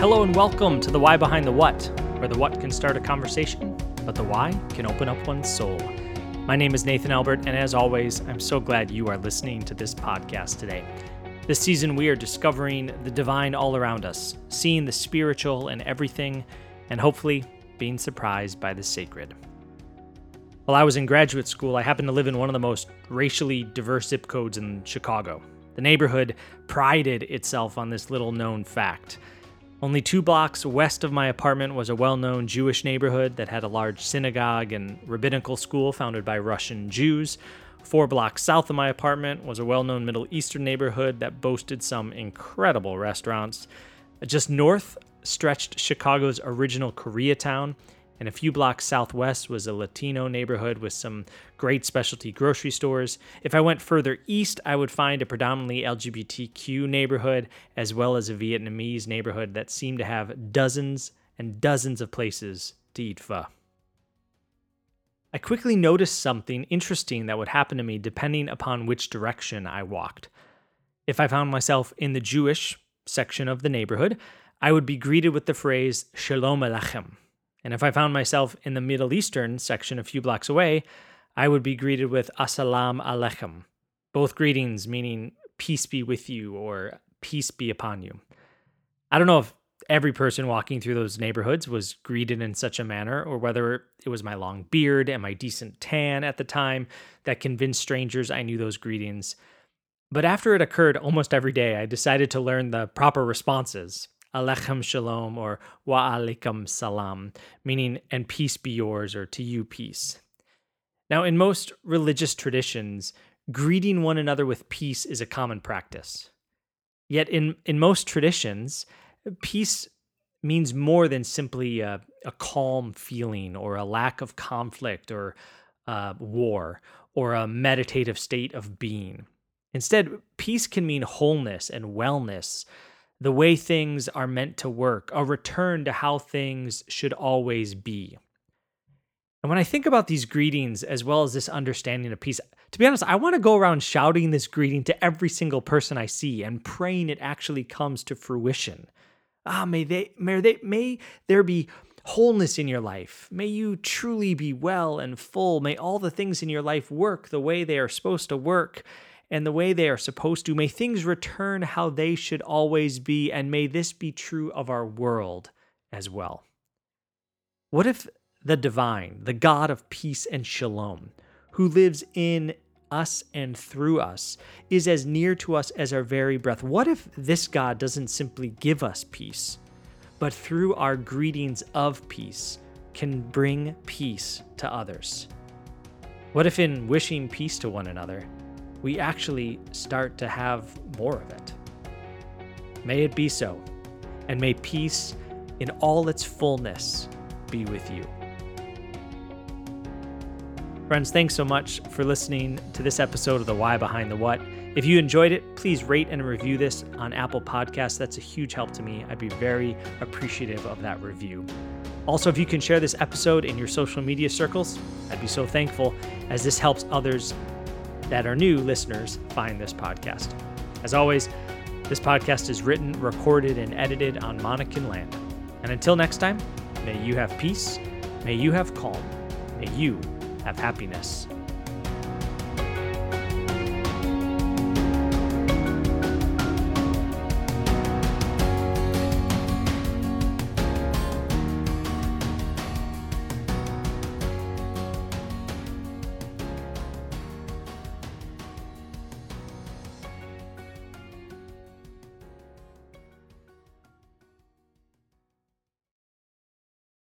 Hello and welcome to the Why Behind the What, where the what can start a conversation, but the why can open up one's soul. My name is Nathan Albert, and as always, I'm so glad you are listening to this podcast today. This season, we are discovering the divine all around us, seeing the spiritual in everything, and hopefully being surprised by the sacred. While I was in graduate school, I happened to live in one of the most racially diverse zip codes in Chicago. The neighborhood prided itself on this little known fact. Only two blocks west of my apartment was a well known Jewish neighborhood that had a large synagogue and rabbinical school founded by Russian Jews. Four blocks south of my apartment was a well known Middle Eastern neighborhood that boasted some incredible restaurants. Just north stretched Chicago's original Koreatown, and a few blocks southwest was a Latino neighborhood with some great specialty grocery stores. If I went further east, I would find a predominantly LGBTQ neighborhood, as well as a Vietnamese neighborhood that seemed to have dozens and dozens of places to eat pho. I quickly noticed something interesting that would happen to me depending upon which direction I walked. If I found myself in the Jewish section of the neighborhood, I would be greeted with the phrase Shalom Aleichem. And if I found myself in the Middle Eastern section a few blocks away, I would be greeted with Assalamu Alaikum, both greetings meaning peace be with you or peace be upon you. I don't know if every person walking through those neighborhoods was greeted in such a manner, or whether it was my long beard and my decent tan at the time that convinced strangers I knew those greetings. But after it occurred almost every day, I decided to learn the proper responses. Aleichem shalom or wa alaikum salam, meaning and peace be yours or to you peace. Now, in most religious traditions, greeting one another with peace is a common practice. Yet, in, in most traditions, peace means more than simply a, a calm feeling or a lack of conflict or uh, war or a meditative state of being. Instead, peace can mean wholeness and wellness, the way things are meant to work, a return to how things should always be. And when I think about these greetings as well as this understanding of peace, to be honest, I want to go around shouting this greeting to every single person I see and praying it actually comes to fruition. Ah, may they may they may there be wholeness in your life. May you truly be well and full. May all the things in your life work the way they are supposed to work and the way they are supposed to. May things return how they should always be, and may this be true of our world as well. What if the divine, the God of peace and shalom, who lives in us and through us, is as near to us as our very breath? What if this God doesn't simply give us peace, but through our greetings of peace can bring peace to others? What if, in wishing peace to one another, we actually start to have more of it. May it be so, and may peace in all its fullness be with you. Friends, thanks so much for listening to this episode of The Why Behind the What. If you enjoyed it, please rate and review this on Apple Podcasts. That's a huge help to me. I'd be very appreciative of that review. Also, if you can share this episode in your social media circles, I'd be so thankful as this helps others that our new listeners find this podcast. As always, this podcast is written, recorded, and edited on Monacan land. And until next time, may you have peace, may you have calm, may you have happiness.